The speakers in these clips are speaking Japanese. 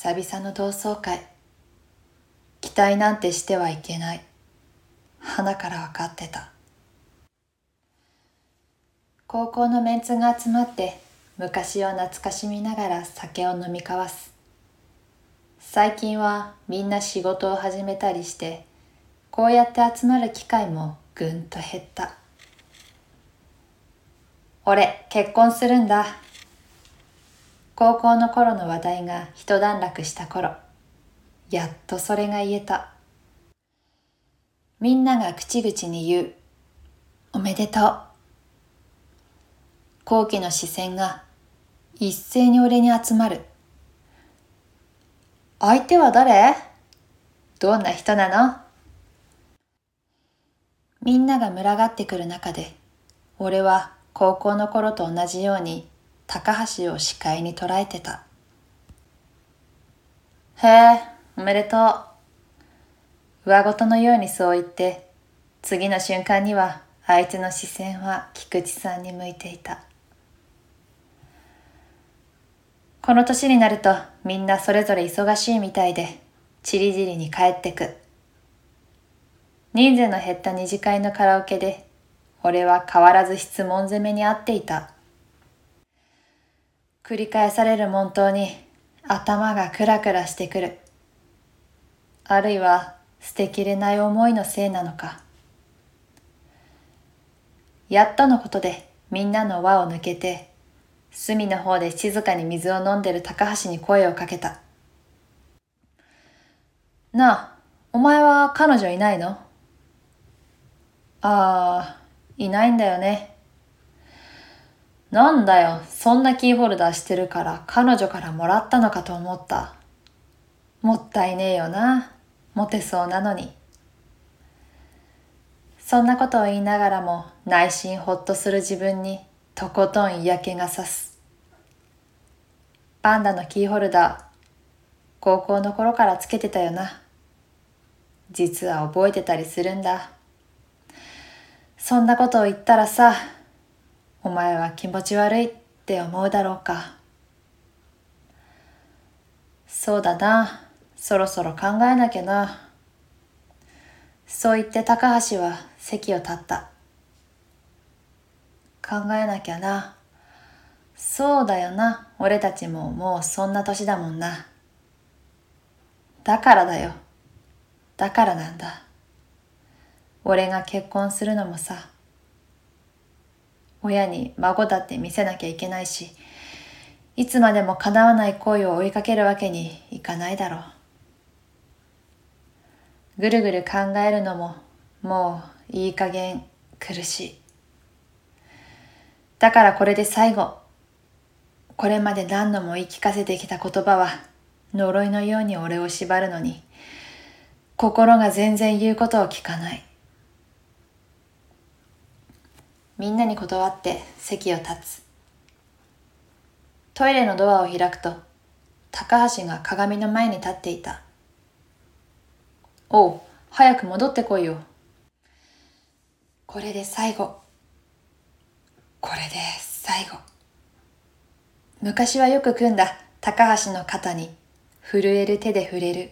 久々の同窓会。期待なんてしてはいけない。花から分かってた。高校のメンツが集まって昔を懐かしみながら酒を飲み交わす。最近はみんな仕事を始めたりしてこうやって集まる機会もぐんと減った。俺結婚するんだ。高校の頃の話題が一段落した頃、やっとそれが言えた。みんなが口々に言う。おめでとう。後期の視線が一斉に俺に集まる。相手は誰？どんな人なの？みんなが群がってくる中で、俺は高校の頃と同じように高橋を視界に捉えてた。へえ、おめでとう。上ごとのようにそう言って、次の瞬間には相手の視線は菊池さんに向いていた。この年になるとみんなそれぞれ忙しいみたいで、ちりじりに帰ってく。人数の減った二次会のカラオケで、俺は変わらず質問攻めにあっていた。繰り返される問答に頭がクラクラしてくる。あるいは捨てきれない思いのせいなのか。やっとのことでみんなの輪を抜けて、隅の方で静かに水を飲んでる高橋に声をかけた。なあ、お前は彼女いないの？ああ、いないんだよね。なんだよ、そんなキーホルダーしてるから彼女からもらったのかと思った。もったいねえよな。モテそうなのに。そんなことを言いながらも内心ほっとする自分にとことん嫌気がさす。パンダのキーホルダー、高校の頃からつけてたよな。実は覚えてたりするんだ。そんなことを言ったらさ、お前は気持ち悪いって思うだろうか。そうだな。そろそろ考えなきゃな。そう言って高橋は席を立った。考えなきゃな。そうだよな。俺たちももうそんな年だもんな。だからだよ。だからなんだ。俺が結婚するのもさ。親に孫だって見せなきゃいけないし、いつまでも叶わない恋を追いかけるわけにいかないだろう。ぐるぐる考えるのももういい加減苦しい。だからこれで最後。これまで何度も言い聞かせてきた言葉は呪いのように俺を縛るのに、心が全然言うことを聞かない。みんなに断って席を立つ。トイレのドアを開くと、高橋が鏡の前に立っていた。おう、早く戻ってこいよ。これで最後。これで最後。昔はよく組んだ高橋の肩に震える手で触れる。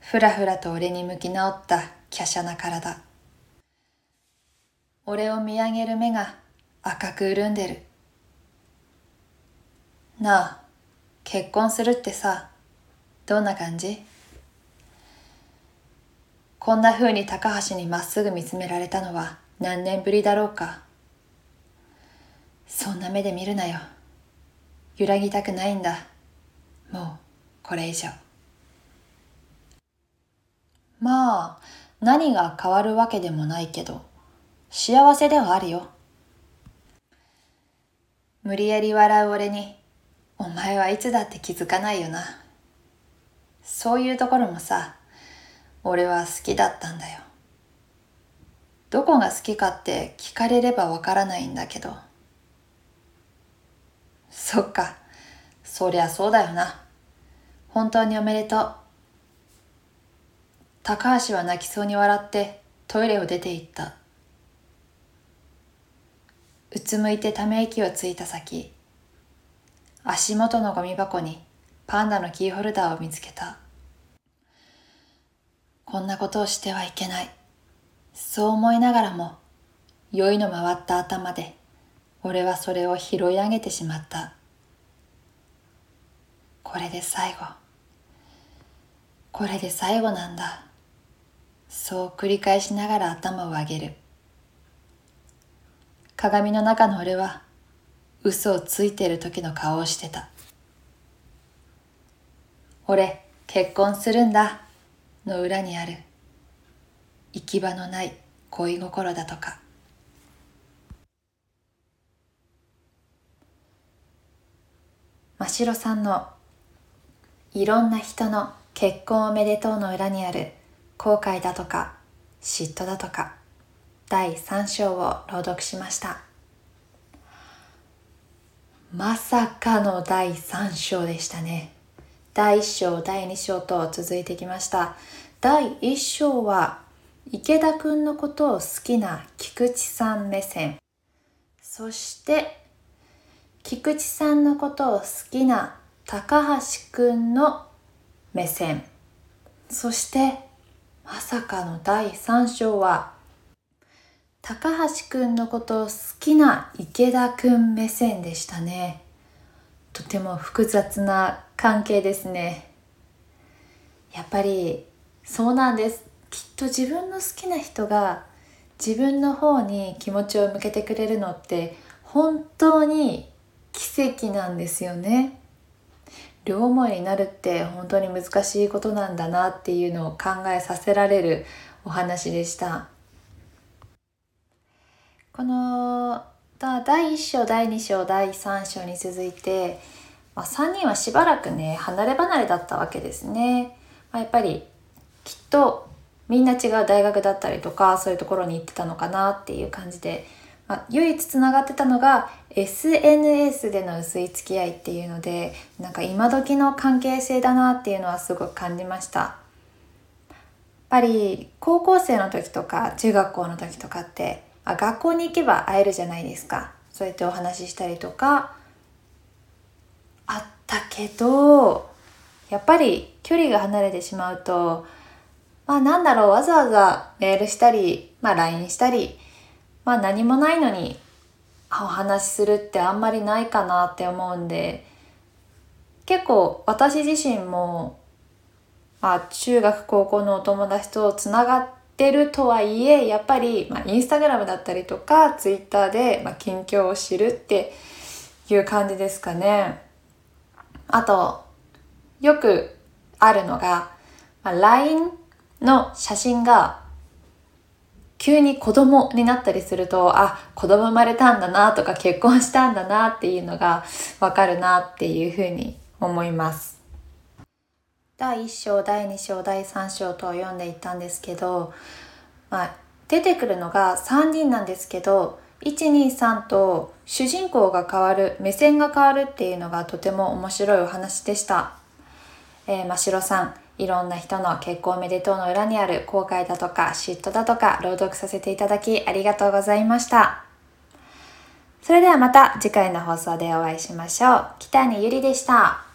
ふらふらと俺に向き直った華奢な体。俺を見上げる目が赤く潤んでる。なあ、結婚するってさ、どんな感じ？こんな風に高橋にまっすぐ見つめられたのは何年ぶりだろうか。そんな目で見るなよ。揺らぎたくないんだ。もう、これ以上。まあ、何が変わるわけでもないけど、幸せではあるよ。無理やり笑う俺に、お前はいつだって気づかないよな。そういうところもさ、俺は好きだったんだよ。どこが好きかって聞かれればわからないんだけど。そっか、そりゃそうだよな。本当におめでとう。高橋は泣きそうに笑ってトイレを出て行った。うつむいてため息をついた先足元のゴミ箱にパンダのキーホルダーを見つけた。こんなことをしてはいけない。そう思いながらも、酔いの回った頭で、俺はそれを拾い上げてしまった。これで最後。これで最後なんだ。そう繰り返しながら頭を上げる。鏡の中の俺は嘘をついている時の顔をしてた。俺、結婚するんだの裏にある行き場のない恋心だとか。真白さんのいろんな人の結婚おめでとうの裏にある後悔だとか嫉妬だとか第3章を朗読しました。まさかの第3章でしたね。第1章第2章と続いてきました。第1章は池田くんのことを好きな菊池さん目線。そして菊池さんのことを好きな高橋くんの目線。そしてまさかの第3章は高橋くんのこと好きな池田くん目線でしたね。とても複雑な関係ですね。やっぱりそうなんです。きっと自分の好きな人が自分の方に気持ちを向けてくれるのって本当に奇跡なんですよね。両思いになるって本当に難しいことなんだなっていうのを考えさせられるお話でした。この第1章第2章第3章に続いて、まあ、3人はしばらくね離れ離れだったわけですね、まあ、やっぱりきっとみんな違う大学だったりとかそういうところに行ってたのかなっていう感じで、まあ、唯一つながってたのが SNS での薄い付き合いっていうのでなんか今時の関係性だなっていうのはすごく感じました。やっぱり高校生の時とか中学校の時とかってあ学校に行けば会えるじゃないですか。そうやってお話ししたりとか。あったけどやっぱり距離が離れてしまうとまあなんだろうわざわざメールしたり、まあ、LINE したりまあ何もないのにお話しするってあんまりないかなって思うんで結構私自身も、まあ、中学高校のお友達とつながっててるとはいえやっぱり、まあ、インスタグラムだったりとかツイッターで、まあ、近況を知るっていう感じですかね。あとよくあるのが、まあ、LINE の写真が急に子供になったりすると、あ、子供生まれたんだなとか結婚したんだなっていうのがわかるなっていうふうに思います。第1章、第2章、第3章と読んでいったんですけど、まあ、出てくるのが3人なんですけど、123と主人公が変わる、目線が変わるっていうのがとても面白いお話でした。えー、真城さん、いろんな人の結婚おめでとうの裏にある後悔だとか嫉妬だとか朗読させていただきありがとうございました。それではまた次回の放送でお会いしましょう。北谷ゆりでした。